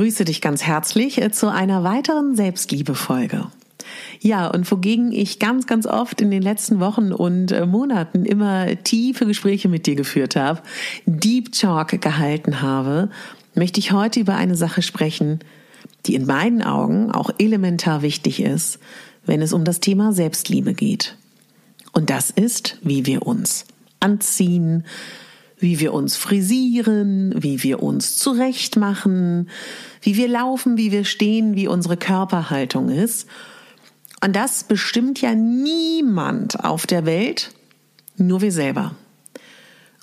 Begrüße dich ganz herzlich äh, zu einer weiteren Selbstliebe-Folge. Ja, und wogegen ich ganz, ganz oft in den letzten Wochen und äh, Monaten immer tiefe Gespräche mit dir geführt habe, Deep Talk gehalten habe, möchte ich heute über eine Sache sprechen, die in meinen Augen auch elementar wichtig ist, wenn es um das Thema Selbstliebe geht. Und das ist, wie wir uns anziehen, wie wir uns frisieren, wie wir uns zurechtmachen, wie wir laufen, wie wir stehen, wie unsere Körperhaltung ist. Und das bestimmt ja niemand auf der Welt, nur wir selber.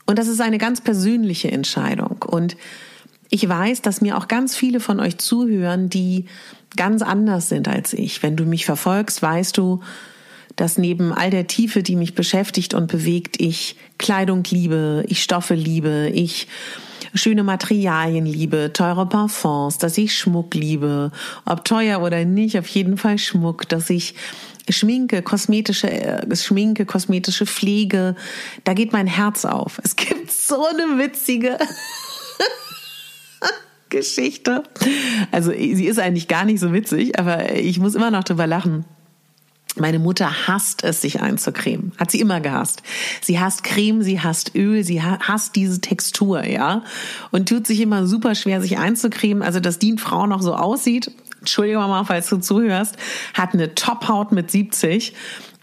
Und das ist eine ganz persönliche Entscheidung. Und ich weiß, dass mir auch ganz viele von euch zuhören, die ganz anders sind als ich. Wenn du mich verfolgst, weißt du, dass neben all der Tiefe, die mich beschäftigt und bewegt, ich Kleidung liebe, ich Stoffe liebe, ich schöne Materialien liebe, teure Parfums, dass ich Schmuck liebe, ob teuer oder nicht, auf jeden Fall Schmuck, dass ich Schminke, kosmetische äh, Schminke, kosmetische Pflege, da geht mein Herz auf. Es gibt so eine witzige Geschichte. Also sie ist eigentlich gar nicht so witzig, aber ich muss immer noch drüber lachen. Meine Mutter hasst es, sich einzucremen. Hat sie immer gehasst. Sie hasst Creme, sie hasst Öl, sie hasst diese Textur, ja. Und tut sich immer super schwer, sich einzucremen. Also, dass die Frau noch so aussieht, Entschuldige mal, falls du zuhörst, hat eine Top-Haut mit 70,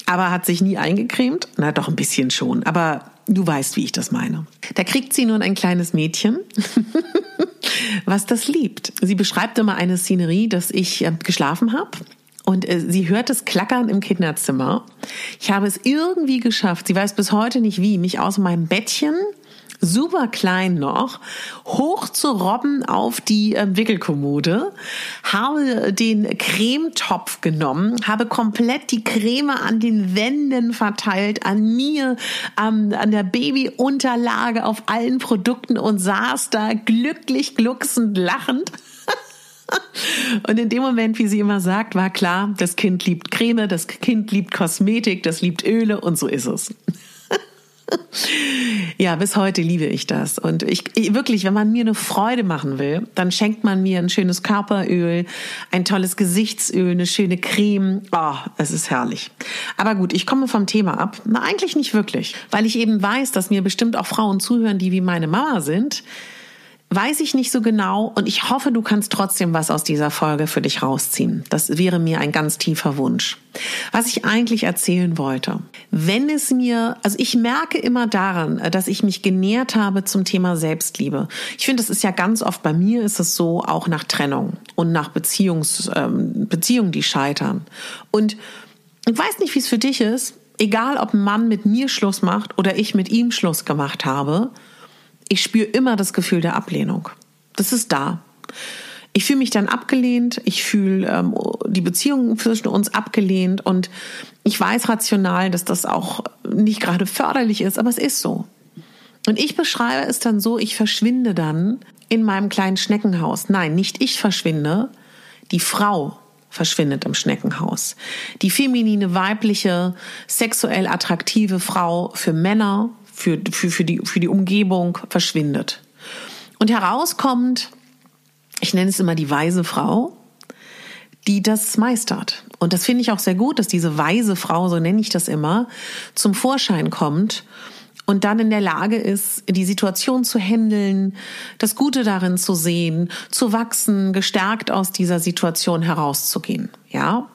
aber hat sich nie eingecremt. Na, doch ein bisschen schon. Aber du weißt, wie ich das meine. Da kriegt sie nun ein kleines Mädchen. was das liebt. Sie beschreibt immer eine Szenerie, dass ich äh, geschlafen habe und äh, sie hört das Klackern im Kinderzimmer. Ich habe es irgendwie geschafft, sie weiß bis heute nicht wie, mich aus meinem Bettchen super klein noch, hoch zu robben auf die äh, Wickelkommode, habe den Cremetopf genommen, habe komplett die Creme an den Wänden verteilt, an mir, ähm, an der Babyunterlage, auf allen Produkten und saß da glücklich, glucksend, lachend und in dem Moment, wie sie immer sagt, war klar, das Kind liebt Creme, das Kind liebt Kosmetik, das liebt Öle und so ist es. ja, bis heute liebe ich das. Und ich, ich, wirklich, wenn man mir eine Freude machen will, dann schenkt man mir ein schönes Körperöl, ein tolles Gesichtsöl, eine schöne Creme. Oh, es ist herrlich. Aber gut, ich komme vom Thema ab. Na, eigentlich nicht wirklich, weil ich eben weiß, dass mir bestimmt auch Frauen zuhören, die wie meine Mama sind, Weiß ich nicht so genau und ich hoffe, du kannst trotzdem was aus dieser Folge für dich rausziehen. Das wäre mir ein ganz tiefer Wunsch. Was ich eigentlich erzählen wollte. Wenn es mir, also ich merke immer daran, dass ich mich genährt habe zum Thema Selbstliebe. Ich finde, das ist ja ganz oft bei mir ist es so, auch nach Trennung und nach Beziehungs, ähm, Beziehungen, die scheitern. Und ich weiß nicht, wie es für dich ist. Egal, ob ein Mann mit mir Schluss macht oder ich mit ihm Schluss gemacht habe ich spüre immer das Gefühl der Ablehnung. Das ist da. Ich fühle mich dann abgelehnt, ich fühle ähm, die Beziehung zwischen uns abgelehnt und ich weiß rational, dass das auch nicht gerade förderlich ist, aber es ist so. Und ich beschreibe es dann so, ich verschwinde dann in meinem kleinen Schneckenhaus. Nein, nicht ich verschwinde, die Frau verschwindet im Schneckenhaus. Die feminine, weibliche, sexuell attraktive Frau für Männer, für, für, für, die, für die Umgebung verschwindet. Und herauskommt, ich nenne es immer die weise Frau, die das meistert. Und das finde ich auch sehr gut, dass diese weise Frau, so nenne ich das immer, zum Vorschein kommt und dann in der Lage ist, die Situation zu handeln, das Gute darin zu sehen, zu wachsen, gestärkt aus dieser Situation herauszugehen. Ja.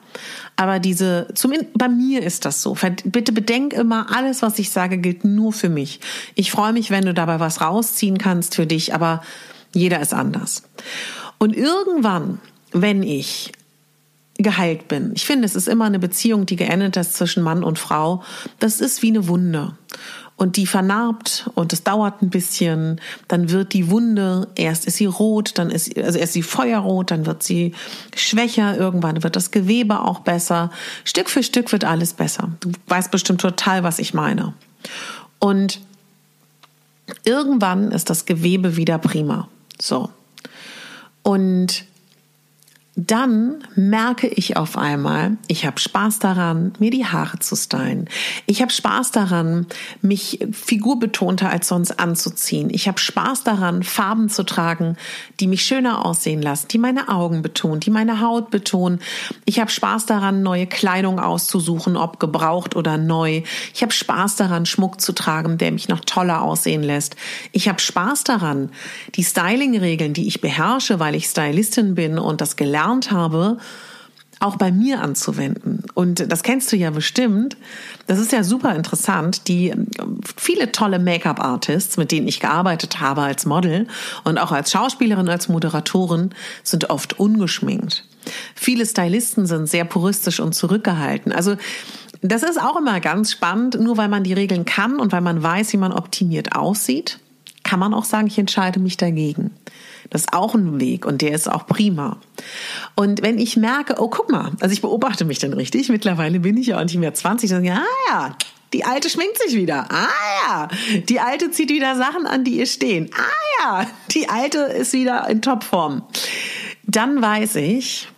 Aber diese, zumindest bei mir ist das so. Bitte bedenk immer, alles, was ich sage, gilt nur für mich. Ich freue mich, wenn du dabei was rausziehen kannst für dich, aber jeder ist anders. Und irgendwann, wenn ich geheilt bin. Ich finde, es ist immer eine Beziehung, die geendet ist zwischen Mann und Frau. Das ist wie eine Wunde und die vernarbt und es dauert ein bisschen, dann wird die Wunde, erst ist sie rot, dann ist, also erst sie feuerrot, dann wird sie schwächer, irgendwann wird das Gewebe auch besser. Stück für Stück wird alles besser. Du weißt bestimmt total, was ich meine. Und irgendwann ist das Gewebe wieder prima. So. Und dann merke ich auf einmal, ich habe Spaß daran, mir die Haare zu stylen. Ich habe Spaß daran, mich figurbetonter als sonst anzuziehen. Ich habe Spaß daran, Farben zu tragen, die mich schöner aussehen lassen, die meine Augen betonen, die meine Haut betonen. Ich habe Spaß daran, neue Kleidung auszusuchen, ob gebraucht oder neu. Ich habe Spaß daran, Schmuck zu tragen, der mich noch toller aussehen lässt. Ich habe Spaß daran, die Styling-Regeln, die ich beherrsche, weil ich Stylistin bin und das gelernt gelernt habe, auch bei mir anzuwenden. Und das kennst du ja bestimmt. Das ist ja super interessant. Die viele tolle Make-up-Artists, mit denen ich gearbeitet habe als Model und auch als Schauspielerin, als Moderatorin, sind oft ungeschminkt. Viele Stylisten sind sehr puristisch und zurückgehalten. Also das ist auch immer ganz spannend. Nur weil man die Regeln kann und weil man weiß, wie man optimiert aussieht, kann man auch sagen, ich entscheide mich dagegen. Das ist auch ein Weg und der ist auch prima. Und wenn ich merke, oh, guck mal, also ich beobachte mich dann richtig, mittlerweile bin ich ja auch nicht mehr 20, dann ja, ah ja, die Alte schminkt sich wieder. Ah ja, die Alte zieht wieder Sachen an, die ihr stehen. Ah ja, die Alte ist wieder in Topform. Dann weiß ich,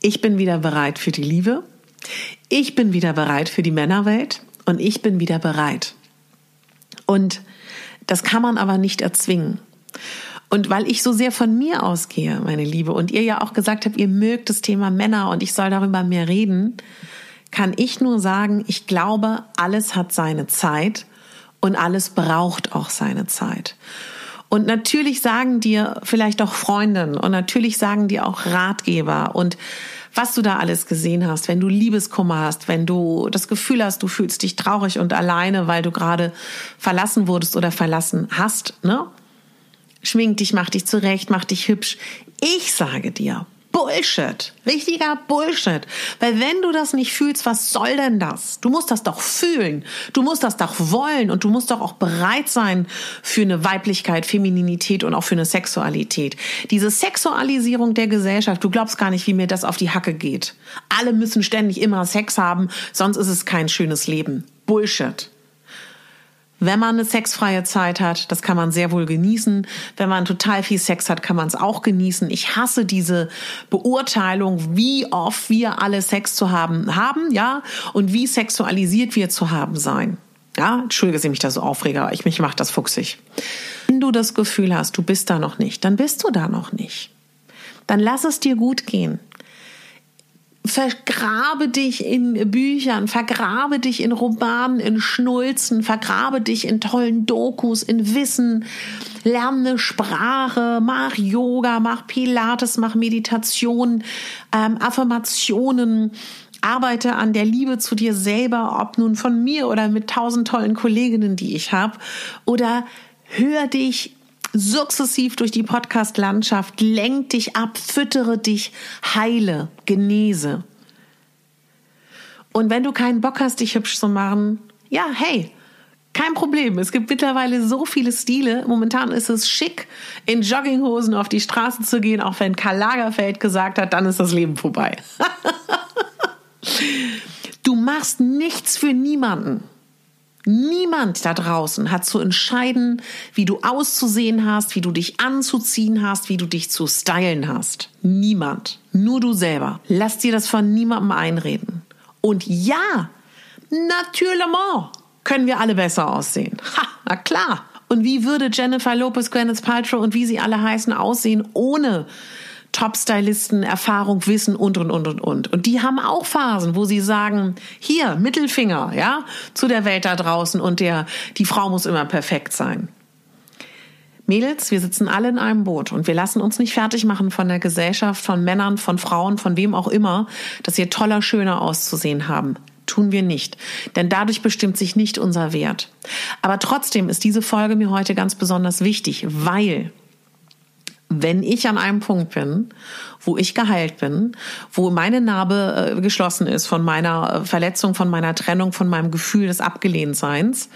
ich bin wieder bereit für die Liebe. Ich bin wieder bereit für die Männerwelt und ich bin wieder bereit. Und das kann man aber nicht erzwingen. Und weil ich so sehr von mir ausgehe, meine Liebe, und ihr ja auch gesagt habt, ihr mögt das Thema Männer und ich soll darüber mehr reden, kann ich nur sagen, ich glaube, alles hat seine Zeit und alles braucht auch seine Zeit. Und natürlich sagen dir vielleicht auch Freundinnen und natürlich sagen dir auch Ratgeber und was du da alles gesehen hast, wenn du Liebeskummer hast, wenn du das Gefühl hast, du fühlst dich traurig und alleine, weil du gerade verlassen wurdest oder verlassen hast, ne? Schmink dich, mach dich zurecht, mach dich hübsch. Ich sage dir, Bullshit. Richtiger Bullshit. Weil wenn du das nicht fühlst, was soll denn das? Du musst das doch fühlen. Du musst das doch wollen und du musst doch auch bereit sein für eine Weiblichkeit, Femininität und auch für eine Sexualität. Diese Sexualisierung der Gesellschaft, du glaubst gar nicht, wie mir das auf die Hacke geht. Alle müssen ständig immer Sex haben, sonst ist es kein schönes Leben. Bullshit. Wenn man eine sexfreie Zeit hat, das kann man sehr wohl genießen. Wenn man total viel Sex hat, kann man es auch genießen. Ich hasse diese Beurteilung, wie oft wir alle Sex zu haben haben, ja, und wie sexualisiert wir zu haben sein. Ja, entschuldige, dass ich mich da so aufrege, aber ich mich macht das fuchsig. Wenn du das Gefühl hast, du bist da noch nicht, dann bist du da noch nicht. Dann lass es dir gut gehen vergrabe dich in Büchern, vergrabe dich in Romanen, in Schnulzen, vergrabe dich in tollen Dokus, in Wissen, lerne Sprache, mach Yoga, mach Pilates, mach Meditation, ähm, Affirmationen, arbeite an der Liebe zu dir selber, ob nun von mir oder mit tausend tollen Kolleginnen, die ich habe, oder hör dich sukzessiv durch die Podcast-Landschaft, lenk dich ab, füttere dich, heile, genese. Und wenn du keinen Bock hast, dich hübsch zu machen, ja, hey, kein Problem. Es gibt mittlerweile so viele Stile. Momentan ist es schick, in Jogginghosen auf die Straße zu gehen, auch wenn Karl Lagerfeld gesagt hat, dann ist das Leben vorbei. du machst nichts für niemanden. Niemand da draußen hat zu entscheiden, wie du auszusehen hast, wie du dich anzuziehen hast, wie du dich zu stylen hast. Niemand. Nur du selber. Lass dir das von niemandem einreden. Und ja, natürlich können wir alle besser aussehen. Ha, na klar. Und wie würde Jennifer Lopez, Gwyneth Paltrow und wie sie alle heißen aussehen ohne Top-Stylisten, Erfahrung, Wissen und, und, und, und, und. Und die haben auch Phasen, wo sie sagen, hier, Mittelfinger, ja, zu der Welt da draußen und der, die Frau muss immer perfekt sein. Mädels, wir sitzen alle in einem Boot und wir lassen uns nicht fertig machen von der Gesellschaft, von Männern, von Frauen, von wem auch immer, dass wir toller, schöner auszusehen haben. Tun wir nicht. Denn dadurch bestimmt sich nicht unser Wert. Aber trotzdem ist diese Folge mir heute ganz besonders wichtig, weil wenn ich an einem Punkt bin, wo ich geheilt bin, wo meine Narbe äh, geschlossen ist von meiner äh, Verletzung, von meiner Trennung, von meinem Gefühl des Abgelehntseins,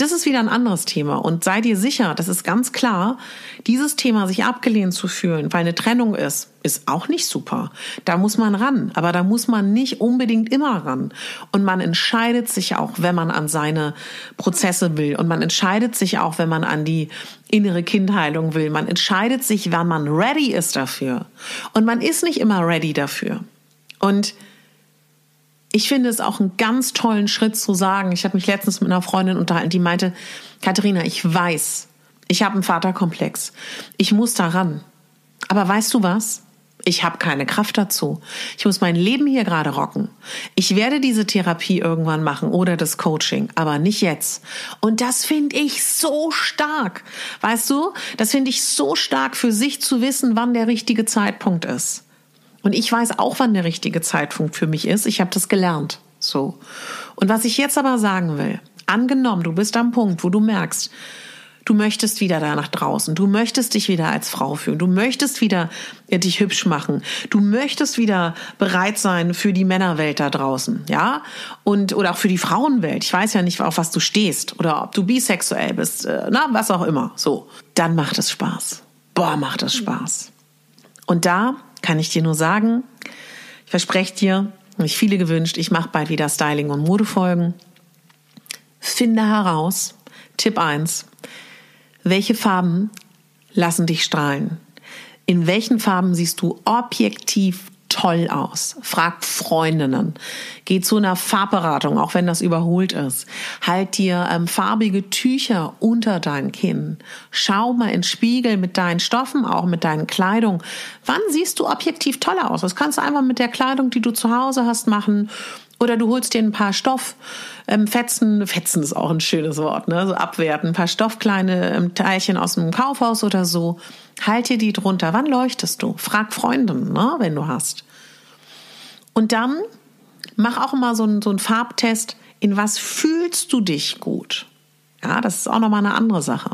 das ist wieder ein anderes Thema. Und sei dir sicher, das ist ganz klar, dieses Thema, sich abgelehnt zu fühlen, weil eine Trennung ist, ist auch nicht super. Da muss man ran, aber da muss man nicht unbedingt immer ran. Und man entscheidet sich auch, wenn man an seine Prozesse will. Und man entscheidet sich auch, wenn man an die innere Kindheilung will. Man entscheidet sich, wann man ready ist dafür. Und man ist nicht immer ready dafür. Und ich finde es auch einen ganz tollen Schritt zu sagen. Ich habe mich letztens mit einer Freundin unterhalten, die meinte, Katharina, ich weiß, ich habe einen Vaterkomplex. Ich muss daran. Aber weißt du was? Ich habe keine Kraft dazu. Ich muss mein Leben hier gerade rocken. Ich werde diese Therapie irgendwann machen oder das Coaching, aber nicht jetzt. Und das finde ich so stark. Weißt du, das finde ich so stark für sich zu wissen, wann der richtige Zeitpunkt ist. Und ich weiß auch, wann der richtige Zeitpunkt für mich ist. Ich habe das gelernt. So. Und was ich jetzt aber sagen will, angenommen, du bist am Punkt, wo du merkst, du möchtest wieder da nach draußen, du möchtest dich wieder als Frau fühlen, du möchtest wieder dich hübsch machen, du möchtest wieder bereit sein für die Männerwelt da draußen, ja? Und, oder auch für die Frauenwelt. Ich weiß ja nicht, auf was du stehst oder ob du bisexuell bist, äh, na, was auch immer. So. Dann macht es Spaß. Boah, macht es Spaß. Und da kann ich dir nur sagen, ich verspreche dir, mich viele gewünscht, ich mache bald wieder Styling und Modefolgen. Finde heraus, Tipp 1, welche Farben lassen dich strahlen? In welchen Farben siehst du objektiv toll aus. Frag Freundinnen. Geh zu einer Farbberatung, auch wenn das überholt ist. Halt dir ähm, farbige Tücher unter dein Kinn. Schau mal ins Spiegel mit deinen Stoffen, auch mit deinen Kleidung. Wann siehst du objektiv toll aus? Das kannst du einfach mit der Kleidung, die du zu Hause hast, machen. Oder du holst dir ein paar Stofffetzen, ähm, Fetzen ist auch ein schönes Wort, ne? So abwerten, ein paar Stoffkleine ähm, Teilchen aus dem Kaufhaus oder so. Halt dir die drunter. Wann leuchtest du? Frag Freundinnen, ne, wenn du hast. Und dann mach auch mal so einen, so einen Farbtest. In was fühlst du dich gut? Ja, das ist auch nochmal eine andere Sache.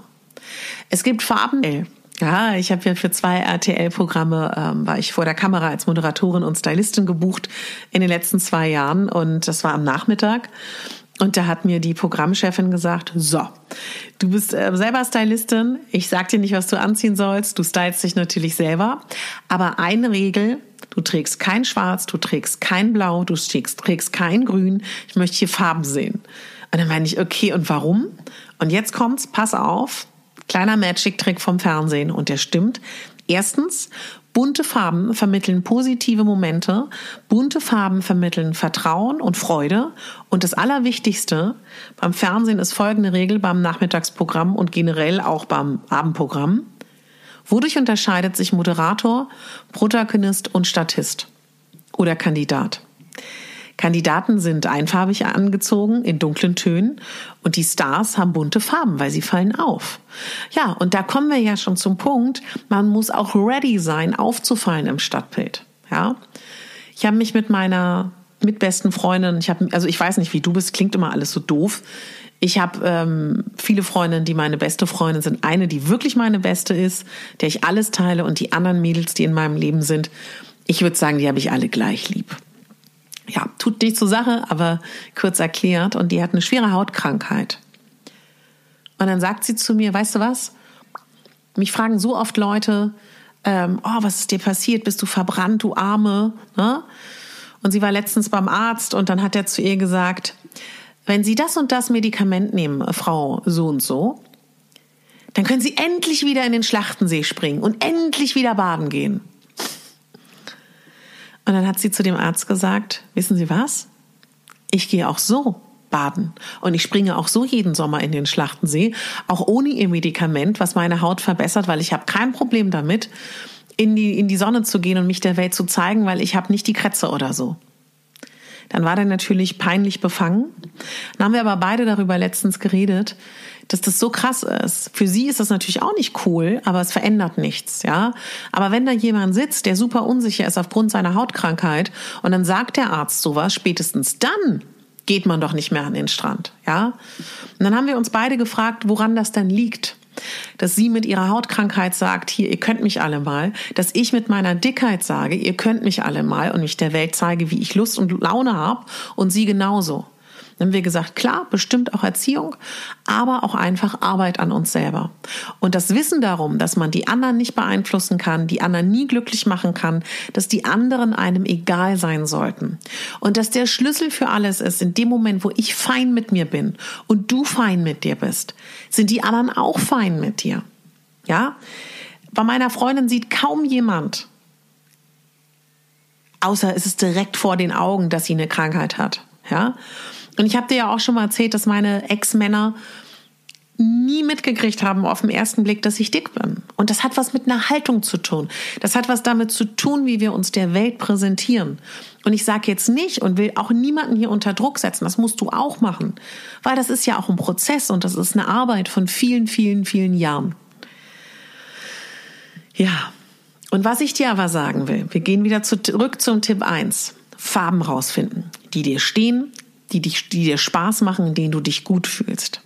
Es gibt Farben. Ja, ich habe ja für zwei RTL-Programme, ähm, war ich vor der Kamera als Moderatorin und Stylistin gebucht in den letzten zwei Jahren und das war am Nachmittag. Und da hat mir die Programmchefin gesagt, so, du bist äh, selber Stylistin, ich sag dir nicht, was du anziehen sollst, du stylst dich natürlich selber, aber eine Regel, du trägst kein Schwarz, du trägst kein Blau, du trägst, trägst kein Grün, ich möchte hier Farben sehen. Und dann meine ich, okay, und warum? Und jetzt kommt's, pass auf, kleiner Magic-Trick vom Fernsehen und der stimmt. Erstens, Bunte Farben vermitteln positive Momente, bunte Farben vermitteln Vertrauen und Freude. Und das Allerwichtigste beim Fernsehen ist folgende Regel beim Nachmittagsprogramm und generell auch beim Abendprogramm. Wodurch unterscheidet sich Moderator, Protagonist und Statist oder Kandidat? Kandidaten sind einfarbig angezogen in dunklen Tönen und die Stars haben bunte Farben, weil sie fallen auf. Ja, und da kommen wir ja schon zum Punkt, man muss auch ready sein, aufzufallen im Stadtbild. Ja, ich habe mich mit meiner mitbesten Freundin, ich habe, also ich weiß nicht, wie du bist, klingt immer alles so doof. Ich habe ähm, viele Freundinnen, die meine beste Freundin sind. Eine, die wirklich meine beste ist, der ich alles teile und die anderen Mädels, die in meinem Leben sind. Ich würde sagen, die habe ich alle gleich lieb ja, tut nicht zur Sache, aber kurz erklärt. Und die hat eine schwere Hautkrankheit. Und dann sagt sie zu mir, weißt du was? Mich fragen so oft Leute, ähm, oh, was ist dir passiert? Bist du verbrannt, du Arme? Ne? Und sie war letztens beim Arzt und dann hat er zu ihr gesagt, wenn Sie das und das Medikament nehmen, Frau so und so, dann können Sie endlich wieder in den Schlachtensee springen und endlich wieder baden gehen. Und dann hat sie zu dem Arzt gesagt, wissen Sie was? Ich gehe auch so baden. Und ich springe auch so jeden Sommer in den Schlachtensee, auch ohne ihr Medikament, was meine Haut verbessert, weil ich habe kein Problem damit, in die, in die Sonne zu gehen und mich der Welt zu zeigen, weil ich habe nicht die Krätze oder so. Dann war der natürlich peinlich befangen. Dann haben wir aber beide darüber letztens geredet, dass das so krass ist. Für sie ist das natürlich auch nicht cool, aber es verändert nichts, ja. Aber wenn da jemand sitzt, der super unsicher ist aufgrund seiner Hautkrankheit und dann sagt der Arzt sowas, spätestens dann geht man doch nicht mehr an den Strand, ja? Und dann haben wir uns beide gefragt, woran das denn liegt. Dass sie mit ihrer Hautkrankheit sagt, hier, ihr könnt mich alle mal. Dass ich mit meiner Dickheit sage, ihr könnt mich alle mal und mich der Welt zeige, wie ich Lust und Laune habe und sie genauso. Dann haben wir gesagt, klar, bestimmt auch Erziehung, aber auch einfach Arbeit an uns selber. Und das Wissen darum, dass man die anderen nicht beeinflussen kann, die anderen nie glücklich machen kann, dass die anderen einem egal sein sollten. Und dass der Schlüssel für alles ist, in dem Moment, wo ich fein mit mir bin und du fein mit dir bist, sind die anderen auch fein mit dir. Ja? Bei meiner Freundin sieht kaum jemand, außer es ist direkt vor den Augen, dass sie eine Krankheit hat. Ja? Und ich habe dir ja auch schon mal erzählt, dass meine Ex-Männer nie mitgekriegt haben auf den ersten Blick, dass ich dick bin. Und das hat was mit einer Haltung zu tun. Das hat was damit zu tun, wie wir uns der Welt präsentieren. Und ich sage jetzt nicht und will auch niemanden hier unter Druck setzen. Das musst du auch machen. Weil das ist ja auch ein Prozess und das ist eine Arbeit von vielen, vielen, vielen Jahren. Ja. Und was ich dir aber sagen will, wir gehen wieder zurück zum Tipp 1. Farben rausfinden, die dir stehen, die, dich, die dir Spaß machen, in denen du dich gut fühlst.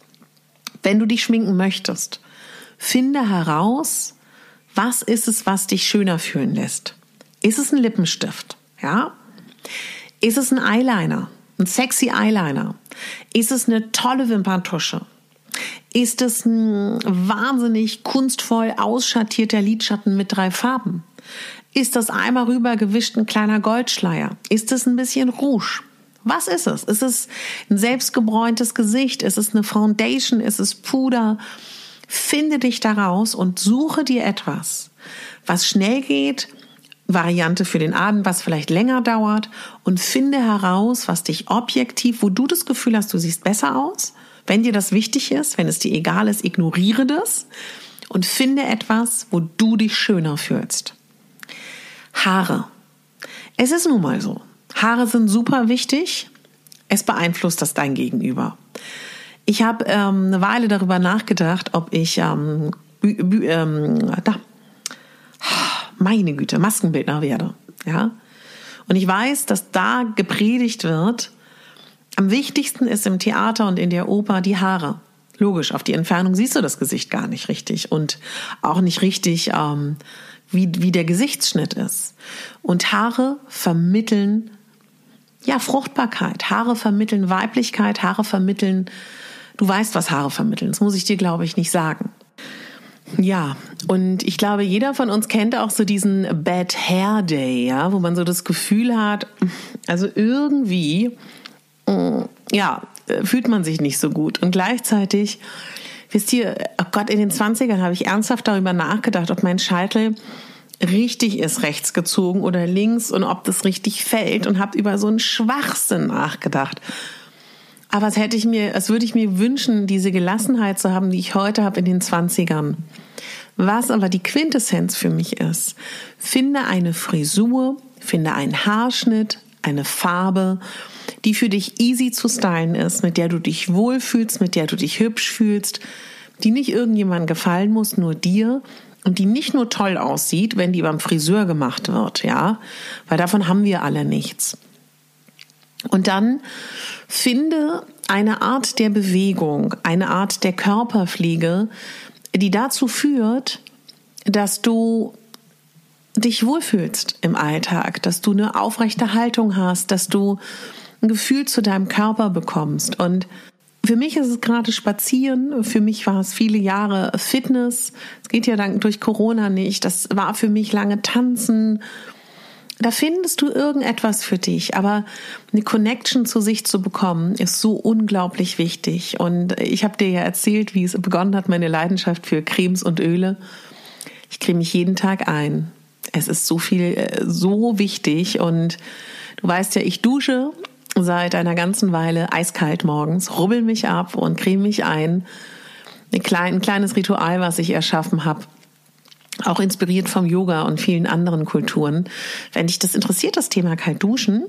Wenn du dich schminken möchtest, finde heraus, was ist es, was dich schöner fühlen lässt. Ist es ein Lippenstift? Ja? Ist es ein Eyeliner? Ein sexy Eyeliner? Ist es eine tolle Wimperntusche? Ist es ein wahnsinnig kunstvoll ausschattierter Lidschatten mit drei Farben? Ist das einmal rübergewischt ein kleiner Goldschleier? Ist es ein bisschen Rouge? Was ist es? Ist es ein selbstgebräuntes Gesicht? Ist es eine Foundation? Ist es Puder? Finde dich daraus und suche dir etwas, was schnell geht, Variante für den Abend, was vielleicht länger dauert und finde heraus, was dich objektiv, wo du das Gefühl hast, du siehst besser aus. Wenn dir das wichtig ist, wenn es dir egal ist, ignoriere das und finde etwas, wo du dich schöner fühlst. Haare. Es ist nun mal so. Haare sind super wichtig. Es beeinflusst das dein Gegenüber. Ich habe ähm, eine Weile darüber nachgedacht, ob ich ähm, ähm, da, meine Güte, Maskenbildner werde. Ja? Und ich weiß, dass da gepredigt wird, am wichtigsten ist im Theater und in der Oper die Haare. Logisch, auf die Entfernung siehst du das Gesicht gar nicht richtig und auch nicht richtig, ähm, wie, wie der Gesichtsschnitt ist. Und Haare vermitteln ja, Fruchtbarkeit. Haare vermitteln Weiblichkeit, Haare vermitteln, du weißt, was Haare vermitteln. Das muss ich dir, glaube ich, nicht sagen. Ja, und ich glaube, jeder von uns kennt auch so diesen Bad Hair Day, ja, wo man so das Gefühl hat, also irgendwie, mm, ja, fühlt man sich nicht so gut. Und gleichzeitig, wisst ihr, oh Gott, in den 20ern habe ich ernsthaft darüber nachgedacht, ob mein Scheitel richtig ist rechts gezogen oder links und ob das richtig fällt und habe über so einen Schwachsinn nachgedacht. Aber es hätte ich mir, es würde ich mir wünschen, diese Gelassenheit zu haben, die ich heute habe in den Zwanzigern. Was aber die Quintessenz für mich ist, finde eine Frisur, finde einen Haarschnitt, eine Farbe, die für dich easy zu stylen ist, mit der du dich wohlfühlst, mit der du dich hübsch fühlst, die nicht irgendjemandem gefallen muss, nur dir, und die nicht nur toll aussieht, wenn die beim Friseur gemacht wird, ja, weil davon haben wir alle nichts. Und dann finde eine Art der Bewegung, eine Art der Körperpflege, die dazu führt, dass du dich wohlfühlst im Alltag, dass du eine aufrechte Haltung hast, dass du ein Gefühl zu deinem Körper bekommst und für mich ist es gerade Spazieren. Für mich war es viele Jahre Fitness. Es geht ja dann durch Corona nicht. Das war für mich lange Tanzen. da findest du irgendetwas für dich, aber eine Connection zu sich zu bekommen, ist so unglaublich wichtig. Und ich habe dir ja erzählt, wie es begonnen hat, meine Leidenschaft für Cremes und Öle. Ich creme mich jeden Tag ein. Es ist so viel, äh, so wichtig. Und du weißt ja, ich dusche seit einer ganzen Weile eiskalt morgens, rubbel mich ab und creme mich ein. Ein kleines Ritual, was ich erschaffen habe auch inspiriert vom Yoga und vielen anderen Kulturen. Wenn dich das interessiert, das Thema kalt duschen,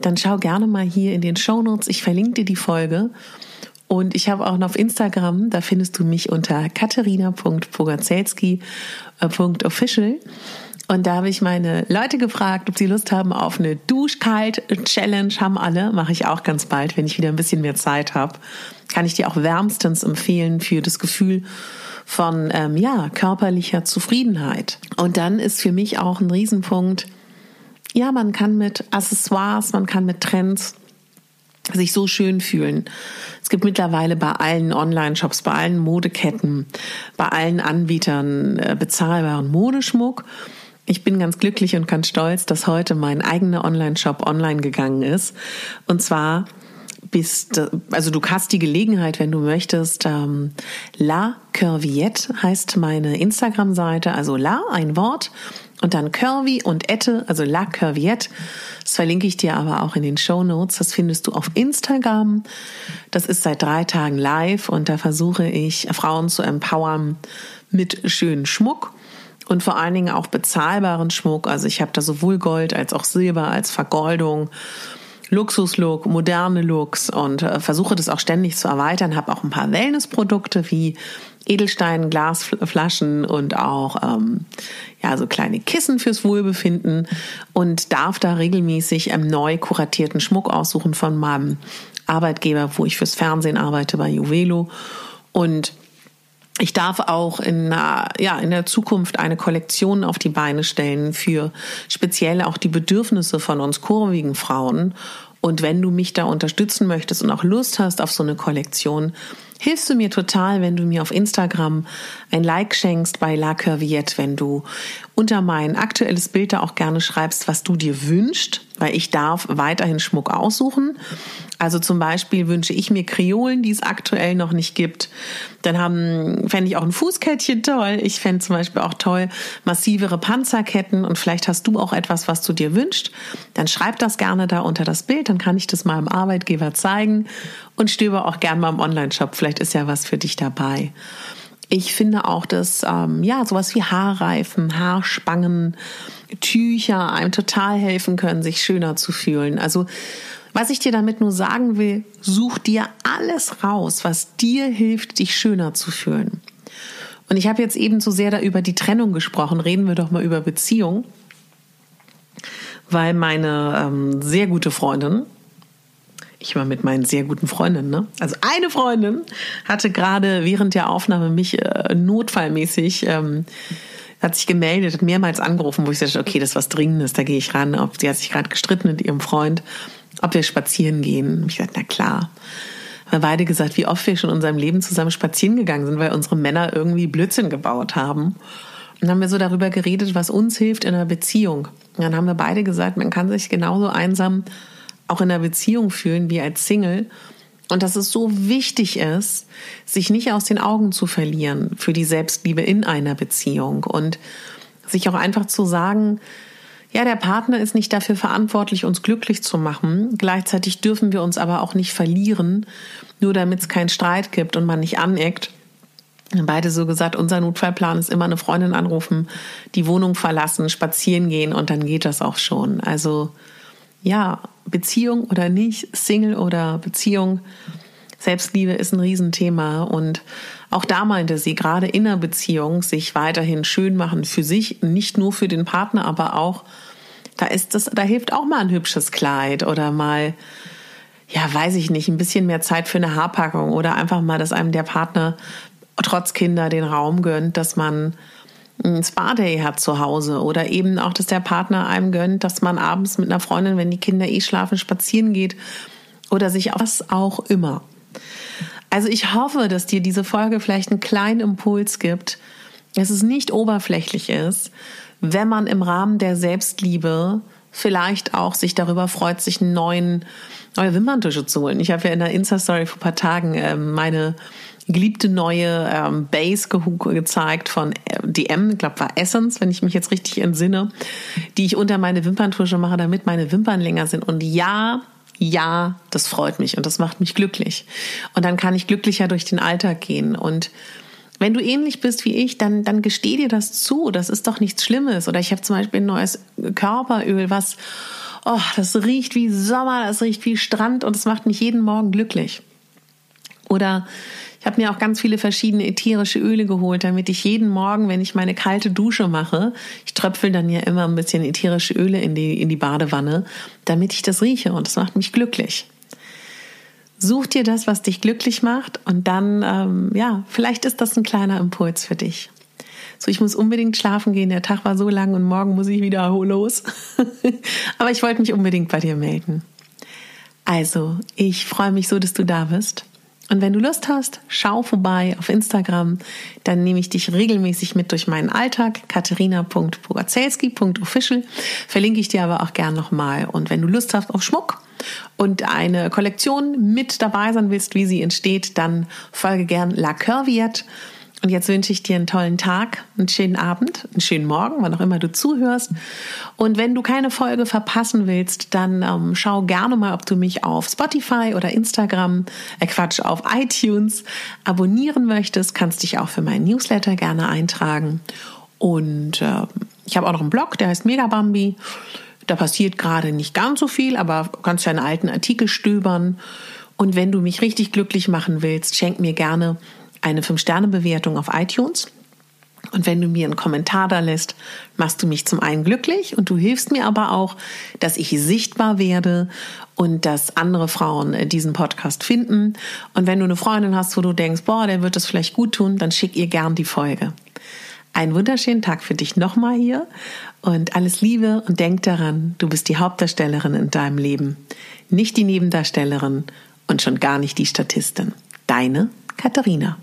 dann schau gerne mal hier in den Show Notes. Ich verlinke dir die Folge. Und ich habe auch noch auf Instagram, da findest du mich unter katharina.pogazelski.official. Und da habe ich meine Leute gefragt, ob sie Lust haben auf eine Duschkalt-Challenge. Haben alle, mache ich auch ganz bald, wenn ich wieder ein bisschen mehr Zeit habe. Kann ich dir auch wärmstens empfehlen für das Gefühl von ähm, ja körperlicher Zufriedenheit. Und dann ist für mich auch ein Riesenpunkt, ja, man kann mit Accessoires, man kann mit Trends sich so schön fühlen. Es gibt mittlerweile bei allen Online-Shops, bei allen Modeketten, bei allen Anbietern äh, bezahlbaren Modeschmuck. Ich bin ganz glücklich und ganz stolz, dass heute mein eigener Online-Shop online gegangen ist. Und zwar bist, also du hast die Gelegenheit, wenn du möchtest, ähm, La Curviette heißt meine Instagram-Seite, also La, ein Wort, und dann Curvy und Ette, also La Curviette. Das verlinke ich dir aber auch in den Show Notes. Das findest du auf Instagram. Das ist seit drei Tagen live und da versuche ich, Frauen zu empowern mit schönen Schmuck und vor allen Dingen auch bezahlbaren Schmuck. Also ich habe da sowohl Gold als auch Silber als Vergoldung Luxuslook, moderne Looks und äh, versuche das auch ständig zu erweitern. Habe auch ein paar Wellnessprodukte wie Edelstein, Glasflaschen und auch ähm, ja so kleine Kissen fürs Wohlbefinden und darf da regelmäßig einen neu kuratierten Schmuck aussuchen von meinem Arbeitgeber, wo ich fürs Fernsehen arbeite bei Juvelo und ich darf auch in, ja, in der Zukunft eine Kollektion auf die Beine stellen für speziell auch die Bedürfnisse von uns kurvigen Frauen. Und wenn du mich da unterstützen möchtest und auch Lust hast auf so eine Kollektion, hilfst du mir total, wenn du mir auf Instagram ein Like schenkst bei La Curviette, wenn du unter mein aktuelles Bild da auch gerne schreibst, was du dir wünschst, weil ich darf weiterhin Schmuck aussuchen. Also zum Beispiel wünsche ich mir Kreolen, die es aktuell noch nicht gibt. Dann haben, fände ich auch ein Fußkettchen toll. Ich fände zum Beispiel auch toll massivere Panzerketten und vielleicht hast du auch etwas, was du dir wünschst. Dann schreib das gerne da unter das Bild, dann kann ich das im Arbeitgeber zeigen und stöbe auch gerne mal im Online-Shop. Vielleicht ist ja was für dich dabei. Ich finde auch, dass ähm, ja sowas wie Haarreifen, Haarspangen, Tücher einem total helfen können, sich schöner zu fühlen. Also was ich dir damit nur sagen will, such dir alles raus, was dir hilft, dich schöner zu fühlen. Und ich habe jetzt eben so sehr da über die Trennung gesprochen. Reden wir doch mal über Beziehung. Weil meine ähm, sehr gute Freundin, ich war mit meinen sehr guten Freundinnen, ne? Also eine Freundin hatte gerade während der Aufnahme mich äh, notfallmäßig ähm, hat sich gemeldet, hat mehrmals angerufen, wo ich sagte, okay, das ist was Dringendes, da gehe ich ran. Sie hat sich gerade gestritten mit ihrem Freund ob wir spazieren gehen. Ich sagte, na klar. Wir haben beide gesagt, wie oft wir schon in unserem Leben zusammen spazieren gegangen sind, weil unsere Männer irgendwie Blödsinn gebaut haben. Und dann haben wir so darüber geredet, was uns hilft in einer Beziehung. Und dann haben wir beide gesagt, man kann sich genauso einsam auch in einer Beziehung fühlen wie als Single. Und dass es so wichtig ist, sich nicht aus den Augen zu verlieren für die Selbstliebe in einer Beziehung und sich auch einfach zu sagen, ja, der Partner ist nicht dafür verantwortlich, uns glücklich zu machen. Gleichzeitig dürfen wir uns aber auch nicht verlieren, nur damit es keinen Streit gibt und man nicht aneckt. Beide so gesagt, unser Notfallplan ist immer eine Freundin anrufen, die Wohnung verlassen, spazieren gehen und dann geht das auch schon. Also ja, Beziehung oder nicht, Single oder Beziehung, Selbstliebe ist ein Riesenthema. Und auch da meinte sie, gerade in einer Beziehung sich weiterhin schön machen für sich, nicht nur für den Partner, aber auch, da ist das, da hilft auch mal ein hübsches Kleid oder mal, ja, weiß ich nicht, ein bisschen mehr Zeit für eine Haarpackung oder einfach mal, dass einem der Partner trotz Kinder den Raum gönnt, dass man ein Spa-Day hat zu Hause oder eben auch, dass der Partner einem gönnt, dass man abends mit einer Freundin, wenn die Kinder eh schlafen, spazieren geht oder sich was auch immer. Also ich hoffe, dass dir diese Folge vielleicht einen kleinen Impuls gibt, dass es nicht oberflächlich ist, wenn man im Rahmen der Selbstliebe vielleicht auch sich darüber freut, sich einen neuen, neue Wimperntusche zu holen. Ich habe ja in der Insta-Story vor ein paar Tagen äh, meine geliebte neue ähm, Base ge gezeigt von äh, DM, ich glaube war Essence, wenn ich mich jetzt richtig entsinne, die ich unter meine Wimperntusche mache, damit meine Wimpern länger sind. Und ja, ja, das freut mich und das macht mich glücklich. Und dann kann ich glücklicher durch den Alltag gehen und wenn du ähnlich bist wie ich, dann, dann gesteh dir das zu. Das ist doch nichts Schlimmes. Oder ich habe zum Beispiel ein neues Körperöl, was, oh, das riecht wie Sommer, das riecht wie Strand und es macht mich jeden Morgen glücklich. Oder ich habe mir auch ganz viele verschiedene ätherische Öle geholt, damit ich jeden Morgen, wenn ich meine kalte Dusche mache, ich tröpfel dann ja immer ein bisschen ätherische Öle in die, in die Badewanne, damit ich das rieche und das macht mich glücklich. Such dir das, was dich glücklich macht und dann, ähm, ja, vielleicht ist das ein kleiner Impuls für dich. So, ich muss unbedingt schlafen gehen. Der Tag war so lang und morgen muss ich wieder los. Aber ich wollte mich unbedingt bei dir melden. Also, ich freue mich so, dass du da bist. Und wenn du Lust hast, schau vorbei auf Instagram. Dann nehme ich dich regelmäßig mit durch meinen Alltag. katharina.pogacelski.official verlinke ich dir aber auch gern nochmal. Und wenn du Lust hast auf Schmuck und eine Kollektion mit dabei sein willst, wie sie entsteht, dann folge gern La Curviette. Und jetzt wünsche ich dir einen tollen Tag, einen schönen Abend, einen schönen Morgen, wann auch immer du zuhörst. Und wenn du keine Folge verpassen willst, dann ähm, schau gerne mal, ob du mich auf Spotify oder Instagram, äh Quatsch, auf iTunes abonnieren möchtest. Kannst dich auch für meinen Newsletter gerne eintragen. Und äh, ich habe auch noch einen Blog, der heißt Megabambi. Da passiert gerade nicht ganz so viel, aber kannst ja einen alten Artikel stöbern. Und wenn du mich richtig glücklich machen willst, schenk mir gerne eine 5-Sterne-Bewertung auf iTunes. Und wenn du mir einen Kommentar da lässt, machst du mich zum einen glücklich und du hilfst mir aber auch, dass ich sichtbar werde und dass andere Frauen äh, diesen Podcast finden. Und wenn du eine Freundin hast, wo du denkst, boah, der wird es vielleicht gut tun, dann schick ihr gern die Folge. Einen wunderschönen Tag für dich nochmal hier und alles Liebe und denk daran, du bist die Hauptdarstellerin in deinem Leben, nicht die Nebendarstellerin und schon gar nicht die Statistin. Deine Katharina.